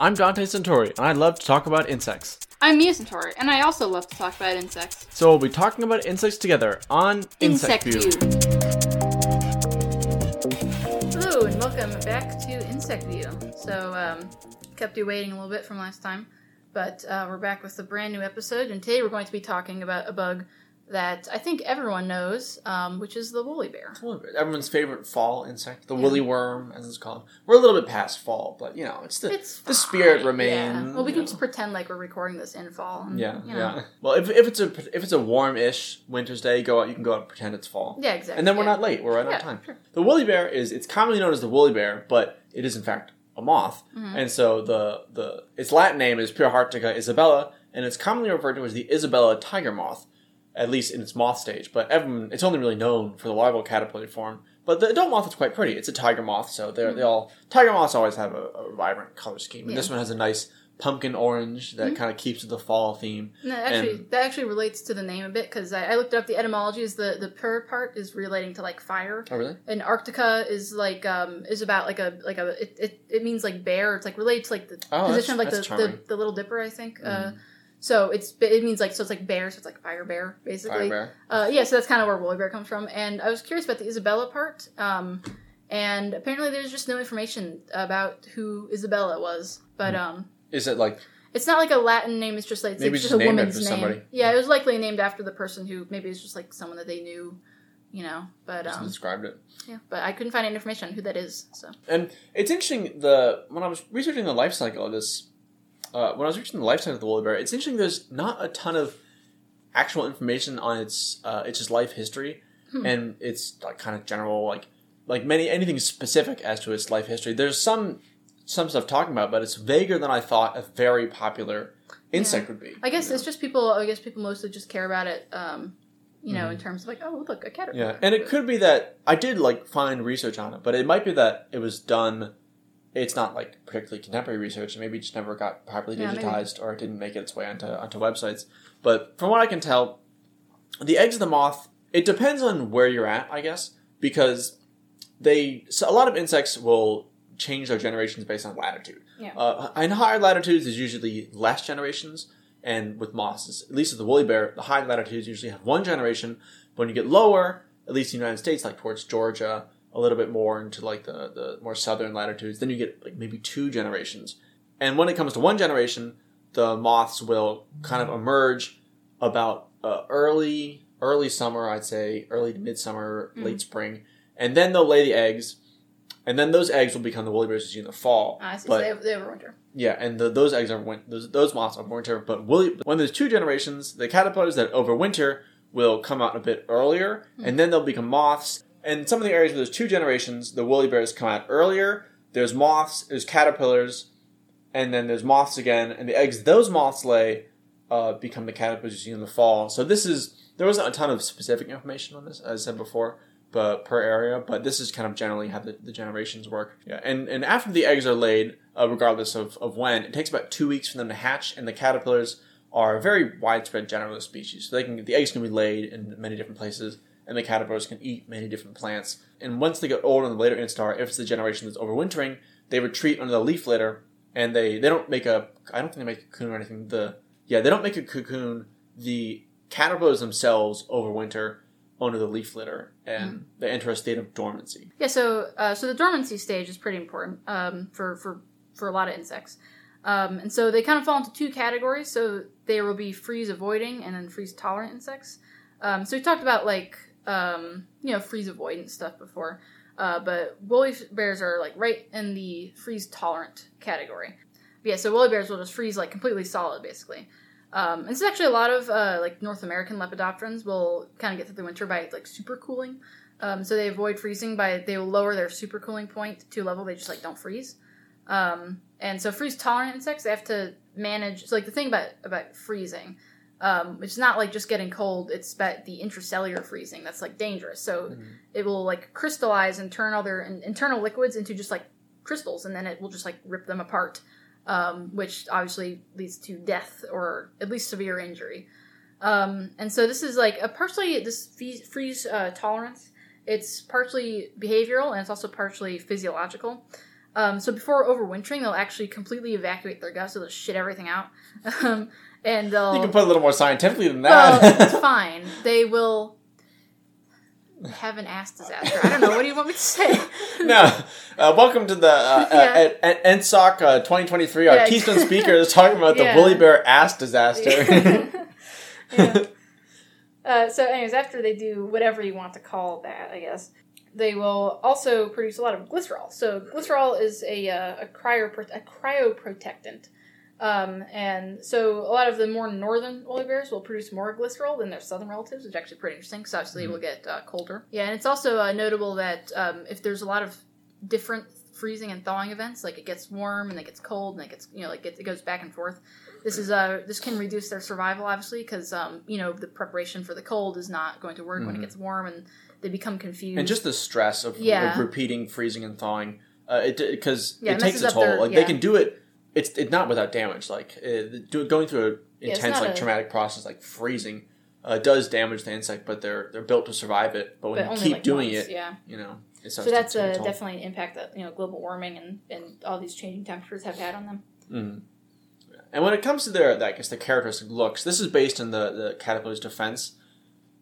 I'm Dante Centauri, and I love to talk about insects. I'm Mia Centauri, and I also love to talk about insects. So we'll be talking about insects together on Insect, View. Hello, and welcome back to Insect View. So, um, kept you waiting a little bit from last time, but uh, we're back with a brand new episode, and today we're going to be talking about a bug that I think everyone knows, um, which is the woolly bear. Everyone's favorite fall insect, the woolly worm, as it's called. We're a little bit past fall, but you know, it's the It's the spirit remains. Yeah. Well, we can know. just pretend like we're recording this in fall. And, Yeah, you know. yeah. Well, if, if it's a if it's a warm-ish winter's day, go out. You can go out and pretend it's fall. Yeah, exactly. And then we're yeah. not late. We're right Yeah, on time. sure. The woolly bear is it's commonly known as the woolly bear, but it is in fact a moth. Mm-hmm. And so the the its Latin name is Pyrrharctica isabella, and it's commonly referred to as the Isabella tiger moth, at least in its moth stage. But everyone, it's only really known for the larval caterpillar form. But the adult moth is quite pretty. It's a tiger moth, so they're they all tiger moths always have a, a vibrant color scheme. And this one has a nice pumpkin orange that kind of keeps with the fall theme. No, actually, And- that actually relates to the name a bit because I, I looked up the etymology. Is the the pur part is relating to like fire, Oh, really? and Arctica is like um is about like a like a it, it, it means like bear. It's like related to like the Oh, position of like the, the. Mm. the little dipper. I think. Uh, so it's it means like so it's like bear. So it's like fire bear basically. Fire bear. Uh, yeah, so that's kind of where woolly bear comes from. And I was curious about the Isabella part. Um, and apparently there's just no information about who Isabella was. Hmm. But um, Is it like it's not like a Latin name. It's just like it's, Maybe just just a woman's name. somebody. Yeah, it was likely named after the person who maybe it's just like someone that they knew, you know. But um, described it? yeah, but I couldn't find any information on who that is. So And it's interesting the when I was researching the life cycle of this, uh, when I was researching the life cycle of the woolly bear, it's interesting. There's not a ton of actual information on its uh, its just life history and its like kind of general like like many anything specific as to its life history. There's some some stuff talking about, but it's vaguer than I thought a very popular insect would be. I guess you know? it's just people. I guess people mostly just care about it. Um, you know, in terms of like, oh, look, a caterpillar. Mm-hmm. Yeah, and it could be that I did like find research on it, but it might be that it was done. It's not like particularly contemporary research, and maybe it just never got properly Yeah, maybe. digitized, or it didn't make its way onto onto websites. But from what I can tell, the eggs of the moth. It depends on where you're at, I guess, because they so a lot of insects will change their generations based on latitude. Yeah. Uh, in higher latitudes, there's usually less generations, and with mosses, at least with the woolly bear, the high latitudes usually have one generation. But when you get lower, at least in the United States, like towards Georgia, a little bit more into like the, the more southern latitudes, then you get like maybe two generations. And when it comes to one generation, the moths will kind of emerge about uh, early early summer, I'd say early to midsummer, late spring, and then they'll lay the eggs, and then those eggs will become the woolly bears you see in the fall. Ah, I see. They, they overwinter. yeah, and the, those eggs are win- those those moths are winter. But woolly, when there's two generations, the caterpillars that overwinter will come out a bit earlier, and then they'll become moths. And some of the areas where there's two generations, the woolly bears come out earlier. There's moths, there's caterpillars, and then there's moths again. And the eggs those moths lay uh, become the caterpillars you see in the fall. So this is there wasn't a ton of specific information on this, as I said before, but per area. But this is kind of generally how the, the generations work. Yeah, and and after the eggs are laid, uh, regardless of, of when, it takes about two weeks for them to hatch, and the caterpillars are a very widespread generalist species. So they can the eggs can be laid in many different places, and the caterpillars can eat many different plants. And once they get older in the later instar, if it's the generation that's overwintering, they retreat under the leaf litter, and they they don't make a I don't think they make a cocoon or anything. The yeah they don't make a cocoon. The caterpillars themselves overwinter under the leaf litter, and they enter a state of dormancy. Yeah, so uh, so the dormancy stage is pretty important um, for for for a lot of insects, um, and so they kind of fall into two categories. So there will be freeze avoiding and then freeze tolerant insects. Um, so we talked about like um, you know freeze avoidance stuff before, uh, but woolly bears are like right in the freeze tolerant category. But yeah, so woolly bears will just freeze like completely solid, basically. Um, and this is actually a lot of uh, like North American lepidopterans will kind of get through the winter by like super cooling. Um, so they avoid freezing by they will lower their supercooling point to a level they just like don't freeze. Um, and so freeze tolerant insects they have to manage. So like the thing about about freezing, um, it's not like just getting cold. It's about the intracellular freezing that's like dangerous. So it will like crystallize and turn all their in- internal liquids into just like crystals, and then it will just like rip them apart, um, which obviously leads to death or at least severe injury. Um, and so this is like a partially this freeze uh, tolerance. It's partially behavioral and it's also partially physiological. Um, so before overwintering, they'll actually completely evacuate their guts. So they'll shit everything out, um, and they'll. You can put a little more scientifically than well, that. it's fine. They will have an ass disaster. I don't know. What do you want me to say? no. Uh, welcome to the uh, Yeah. uh, at, at NSOC uh, 2023. Our Yeah. Keystone speaker is talking about the Yeah. Woolly Bear ass disaster. Yeah. Uh, so, anyways, after they do whatever you want to call that, I guess they will also produce a lot of glycerol. So, glycerol is a uh, a cryo a cryoprotectant. Um, and so a lot of the more northern woolly bears will produce more glycerol than their southern relatives, which is actually pretty interesting because obviously it will get uh, colder. Yeah, and it's also uh, notable that um, if there's a lot of different freezing and thawing events, like it gets warm and it gets cold and it gets you know like it, it goes back and forth. This is uh this can reduce their survival obviously because um you know the preparation for the cold is not going to work when it Mhm. gets warm and they become confused. and just the stress of, Yeah. of repeating freezing and thawing, uh, it because Yeah, it it takes a toll. their- like yeah. they can do it. It's it's not without damage. Like uh, do, going through an intense like a- traumatic process like freezing uh, does damage the insect, but they're they're built to survive it. But when but you keep like doing it, yeah. you know, So that's a a, definitely an impact that you know global warming and and all these changing temperatures have had on them. Mm. And when it comes to their, I guess, the characteristic looks, this is based on the, the caterpillar's defense.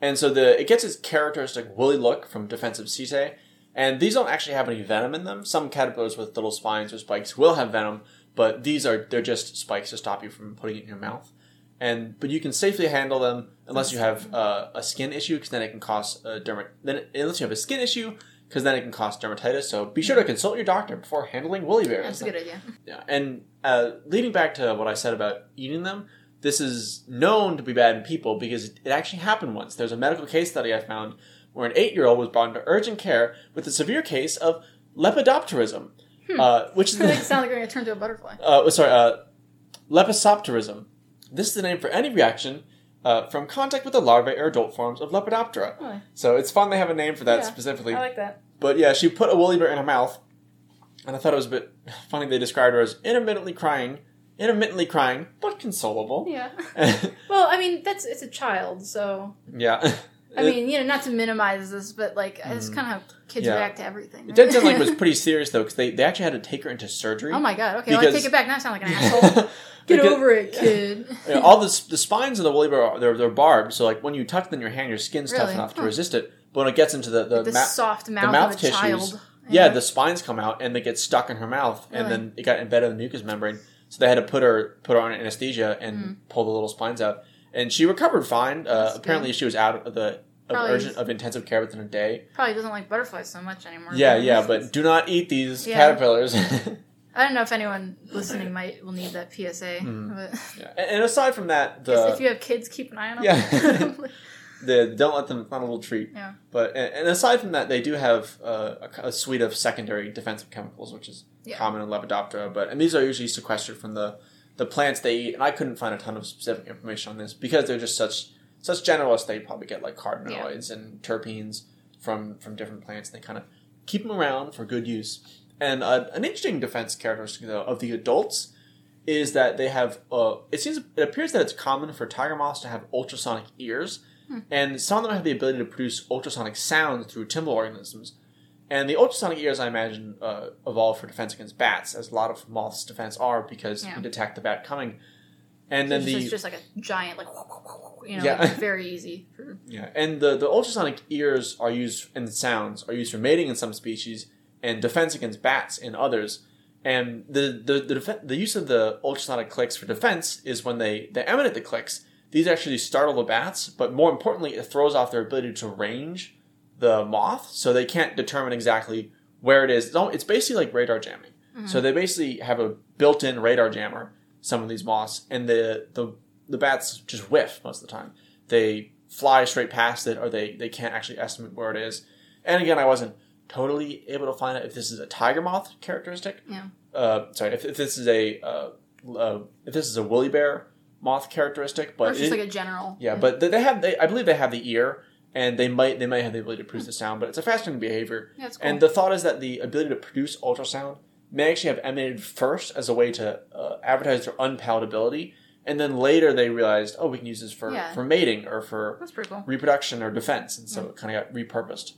And so the it gets its characteristic woolly look from defensive setae. And these don't actually have any venom in them. Some caterpillars with little spines or spikes will have venom, but these are they're just spikes to stop you from putting it in your mouth. And but you can safely handle them unless you have uh, a skin issue, because then it can cause uh, dermat. Then unless you have a skin issue, because then it can cause dermatitis. So be sure to consult your doctor before handling woolly bears. That's a good idea. Yeah, and uh, leading back to what I said about eating them, this is known to be bad in people because it actually happened once. There's a medical case study I found where an eight-year-old was brought into urgent care with a severe case of lepidopterism, uh, which is makes it sound like to turn to a butterfly. uh, sorry, uh, lepisopterism. This is the name for any reaction uh, from contact with the larvae or adult forms of Lepidoptera. Really? So it's fun they have a name for that Yeah, specifically. I like that. But yeah, she put a woolly bear in her mouth, and I thought it was a bit funny. They described her as intermittently crying, intermittently crying, but consolable. Yeah. Yeah. Well, I mean, that's it's a child, so I mean, you know, not to minimize this, but like it's kind of how kids Mm. Yeah. react to everything. it did sound like it was pretty serious though, because they, they actually had to take her into surgery. oh my god. Okay, well, I take it back. Now I sound like an asshole. Get Because- over it, kid. You know, all the, the spines of the woolly bear are- they're, they're barbed, so like when you tuck them in your hand, your skin's tough Really? enough to resist it. But when it gets into the the, the ma- soft mouth, mouth of a tissues, child. yeah, the spines come out and they get stuck in her mouth, and then it got embedded in the mucous membrane. So they had to put her put her on anesthesia and pull the little spines out, and she recovered fine. Uh, apparently, she was out of the of Probably- urgent of intensive care within a day. Probably doesn't like butterflies so much anymore. Yeah, yeah, but do not eat these Yeah. caterpillars. I don't know if anyone listening might will need that PSA. Hmm. But Yeah. And and aside from that, Guess if you have kids, keep an eye on them. Yeah. the don't let them. It's not a little treat. Yeah. But and and aside from that, they do have uh, a, a suite of secondary defensive chemicals, which is Yeah. common in Lepidoptera. But and these are usually sequestered from the the plants they eat. And I couldn't find a ton of specific information on this because they're just such such generalists. They probably get like carotenoids and terpenes from from different plants. And they kind of keep them around for good use. And uh, an interesting defense characteristic though of the adults is that they have. Uh, it seems it appears that it's common for tiger moths to have ultrasonic ears, and some of them have the ability to produce ultrasonic sounds through timbal organisms. And the ultrasonic ears, I imagine, uh, evolved for defense against bats, as a lot of moths' defense are, because Yeah. you detect the bat coming. And then it's, the just, it's just like a giant, like you know, Yeah. like very easy. For, Yeah, and the, the ultrasonic ears are used and sounds are used for mating in some species and defense against bats in others. And the the the, def- the use of the ultrasonic clicks for defense is when they they emanate the clicks. These actually startle the bats, but more importantly, it throws off their ability to range the moth, so they can't determine exactly where it is. It's It's basically like radar jamming. Mm-hmm. So they basically have a built-in radar jammer. Some of these moths, and the the the bats just whiff most of the time. They fly straight past it, or they they can't actually estimate where it is. And again, I wasn't totally able to find out if this is a tiger moth characteristic. Yeah. Uh, sorry, if, if this is a uh, uh, if this is a woolly bear moth characteristic, or but it's just it- like a general. yeah, but they they have they I believe they have the ear, and they might they might have the ability to produce the sound, but it's a fascinating behavior. Yeah, cool. And the thought is that the ability to produce ultrasound may actually have emanated first as a way to uh, advertise their unpalatability, and then later they realized, oh, we can use this for, Yeah. for mating or for That's pretty cool. reproduction or defense, and so it kind of got repurposed.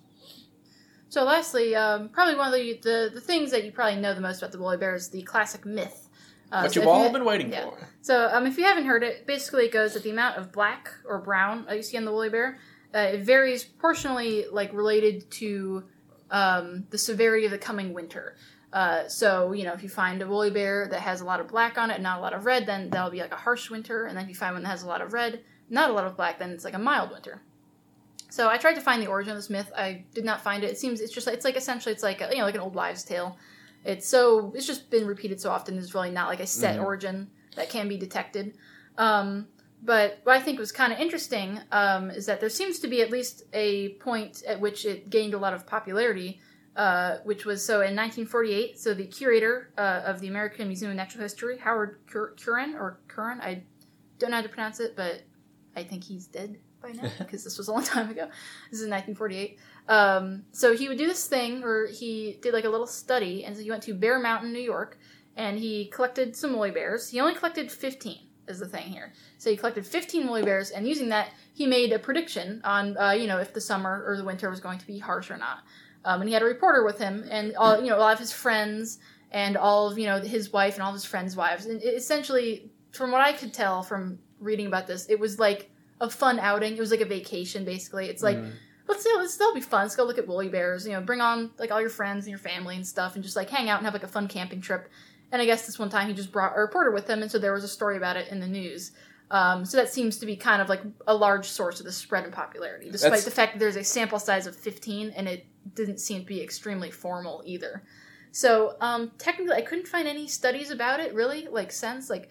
So, lastly, um, probably one of the, the the things that you probably know the most about the woolly bear is the classic myth. Uh, what so you've all you- been waiting yeah. for. So, um, if you haven't heard it, basically it goes that the amount of black or brown uh, you see on the woolly bear, uh, it varies proportionally, like related to um, the severity of the coming winter. Uh, so, you know, if you find a woolly bear that has a lot of black on it and not a lot of red, then that'll be like a harsh winter. And then if you find one that has a lot of red, not a lot of black, then it's like a mild winter. So I tried to find the origin of this myth. I did not find it. It seems it's just it's like essentially it's like a, you know like an old wives' tale. It's so it's just been repeated so often. There's really not like a set Mhm. origin that can be detected. Um, but what I think was kind of interesting um, is that there seems to be at least a point at which it gained a lot of popularity, uh, which was so in 1948. So the curator uh, of the American Museum of Natural History, Howard Cur- Curran or Curran, I don't know how to pronounce it, but I think he's dead by now because this was a long time ago. This is 1948. Um, so he would do this thing or he did like a little study, and so he went to Bear Mountain, New York, and he collected some woolly bears. He only collected 15, is the thing here. So he collected 15 woolly bears, and using that, he made a prediction on, uh, you know, if the summer or the winter was going to be harsh or not. Um, and he had a reporter with him, and all, you know, a lot of his friends and all of you know his wife and all of his friends' wives. And essentially, from what I could tell from reading about this, it was like a fun outing. It was like a vacation, basically. It's like Mhm. let's let's that'll be fun. Let's go look at woolly bears. You know, bring on like all your friends and your family and stuff, and just like hang out and have like a fun camping trip. And I guess this one time he just brought a reporter with him, and so there was a story about it in the news. Um, so that seems to be kind of like a large source of the spread in popularity, despite That's- the fact that there's a sample size of 15, and it didn't seem to be extremely formal either. So um, technically, I couldn't find any studies about it really, like since like,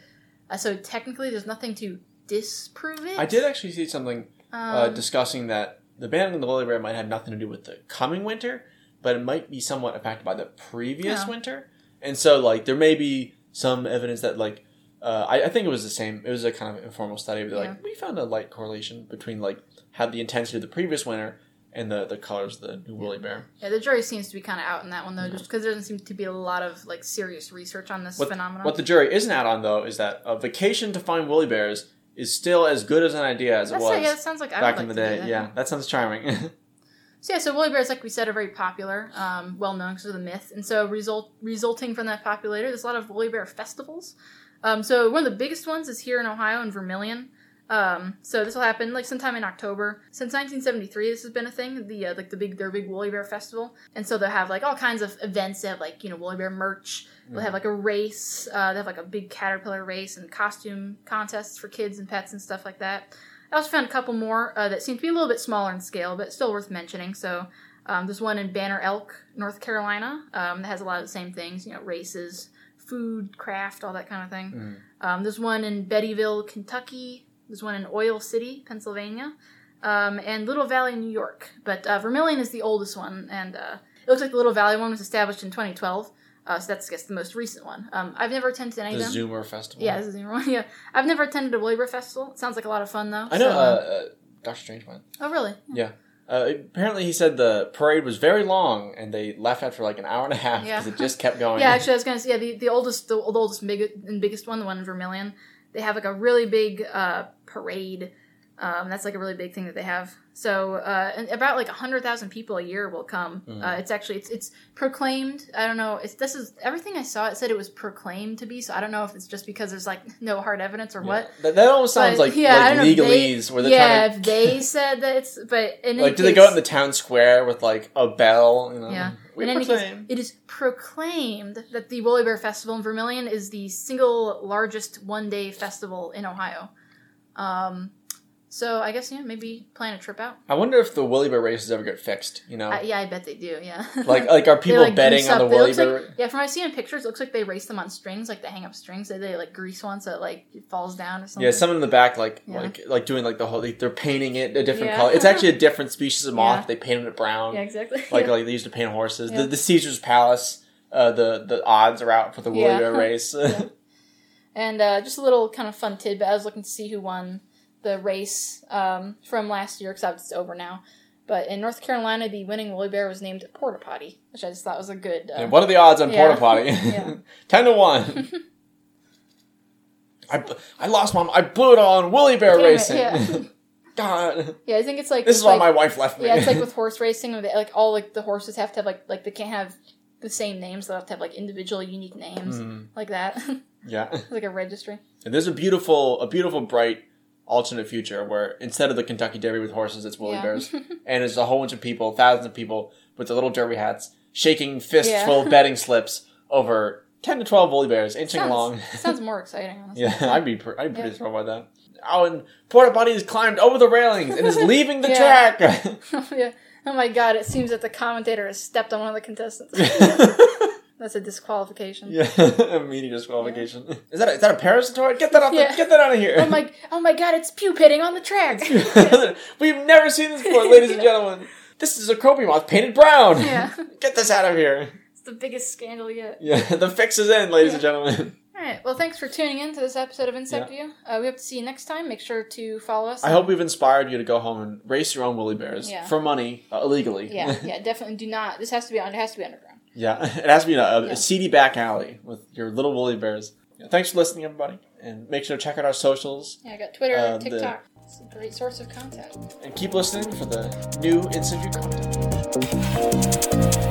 uh, so technically, there's nothing to disprove it. I did actually see something uh, Um, discussing that the banding of the woolly bear might have nothing to do with the coming winter, but it might be somewhat affected by the previous Yeah. winter. And so, like, there may be some evidence that, like, uh, I, I think it was the same. It was a kind of informal study. But Yeah. like, we found a light correlation between like how the intensity of the previous winter and the the colors of the new woolly bear. Yeah, the jury seems to be kind of out in that one though, just because there doesn't seem to be a lot of like serious research on this What, phenomenon. what the jury isn't out on though is that a vacation to find woolly bears is still as good as an idea as That's it like, was yeah, that sounds like I back would in the to day. that. Yeah, that sounds charming. So yeah, so woolly bears, like we said, are very popular, um, well known because of the myth, and so result resulting from that popularity, there's a lot of woolly bear festivals. Um, so one of the biggest ones is here in Ohio in Vermilion. Um, so this will happen like sometime in October. Since 1973, this has been a thing. The uh, like the big their big woolly bear festival, and so they'll have like all kinds of events. They have like you know woolly bear merch. They'll have like a race. Uh, they have like a big caterpillar race and costume contests for kids and pets and stuff like that. I also found a couple more uh, that seem to be a little bit smaller in scale, but still worth mentioning. So um, there's one in Banner Elk, North Carolina, um, that has a lot of the same things, you know, races, food, craft, all that kind of thing. Mhm. Um, there's one in Beattyville, Kentucky. There's one in Oil City, Pennsylvania, um, and Little Valley, New York. But uh, Vermilion is the oldest one, and uh, it looks like the Little Valley one was established in 2012. Uh, so that's, I guess, the most recent one. Um, I've never attended any the of them. Zoomer Festival. Yeah, the new one. Yeah, I've never attended a bear festival. It sounds like a lot of fun, though. I know. so, Uh, uh, Doctor Strange went. oh, really? Uh, apparently, he said the parade was very long, and they left after like an hour and a half Yeah. because it just kept going. Yeah, actually, I was gonna say yeah, the, the oldest, the oldest, big, and biggest one, the one in Vermilion. They have like a really big uh, parade. Um, that's like a really big thing that they have. So uh, about like hundred thousand people a year will come. Mhm. Uh, it's actually it's it's proclaimed. I don't know. It's this is everything I saw. It said it was proclaimed to be. So I don't know if it's just because there's like no hard evidence or Yeah. what. That, that almost sounds But, like yeah, like if they- legalese, where they're yeah, trying to if they said that it's but in like, do they go out in the town square with like a bell? You know, Yeah. We in any proclaim. case, it is proclaimed that the Woolly Bear Festival in Vermilion is the single largest one day festival in Ohio. Um, so I guess yeah, maybe plan a trip out. I wonder if the woolly bear races ever get fixed. You know, I, yeah, I bet they do. Yeah, like like are people like, betting on the it bear? Like, yeah, from what I see in pictures, it looks like they race them on strings, like they hang up strings. They, they like grease one so it like it falls down or something. yeah, someone in the back like Yeah. like like doing like the whole like, they're painting it a different Yeah. color. It's actually a different species of moth. Yeah. They painted it brown. yeah, exactly. like like they used to paint horses. The, the Caesar's Palace. Uh, the the odds are out for the Yeah. bear race. Yeah. And uh, just a little kind of fun tidbit. I was looking to see who won the race um, from last year except it's over now. But in North Carolina, the winning woolly bear was named Porta Potty, which I just thought was a good. Uh, And what are the odds on Yeah. porta potty? Yeah. Ten to one. I, I lost mom. I blew it all on woolly bear Damn it, racing. yeah. God, Yeah, I think it's like this is like, why my wife left me. Yeah, it's like with horse racing, where they, like all like the horses have to have like like they can't have the same names. They have to have like individual, unique names Mm, like that, yeah. like a registry. And there's a beautiful, a beautiful, bright alternate future where instead of the Kentucky Derby with horses, it's woolly Yeah. bears, and it's a whole bunch of people, thousands of people with their little derby hats, shaking fists Yeah. full of betting slips over ten to twelve woolly bears inching Sounds, along. sounds more exciting. Honestly. Yeah, I'd be, pr- I'd be pretty thrilled by that. Oh, and Porta Potty has climbed over the railings and is leaving the track. yeah. Oh my god! It seems that the commentator has stepped on one of the contestants. That's a disqualification. yeah, immediate disqualification. Is that a, is that a parasitoid? Get that off! Yeah. The, get that out of here! Oh my! Oh my god! It's pupating on the track. We've never seen this before, ladies and gentlemen. This is a copy moth painted brown. yeah, Get this out of here. it's the biggest scandal yet. Yeah, the fix is in, ladies and gentlemen. All right. Well, thanks for tuning in to this episode of Insect View. Uh, we hope to see you next time. Make sure to follow us. I hope we've inspired you to go home and race your own woolly bears Yeah. for money uh, illegally. Yeah, yeah, definitely do not. This has to be on. It has to be underground. Yeah, it has to be a, a Yeah. seedy back alley with your little woolly bears. Thanks for listening, everybody, and make sure to check out our socials Yeah, I got Twitter, Uh, the- TikTok. It's a great source of content. and keep listening for the new Insect View content.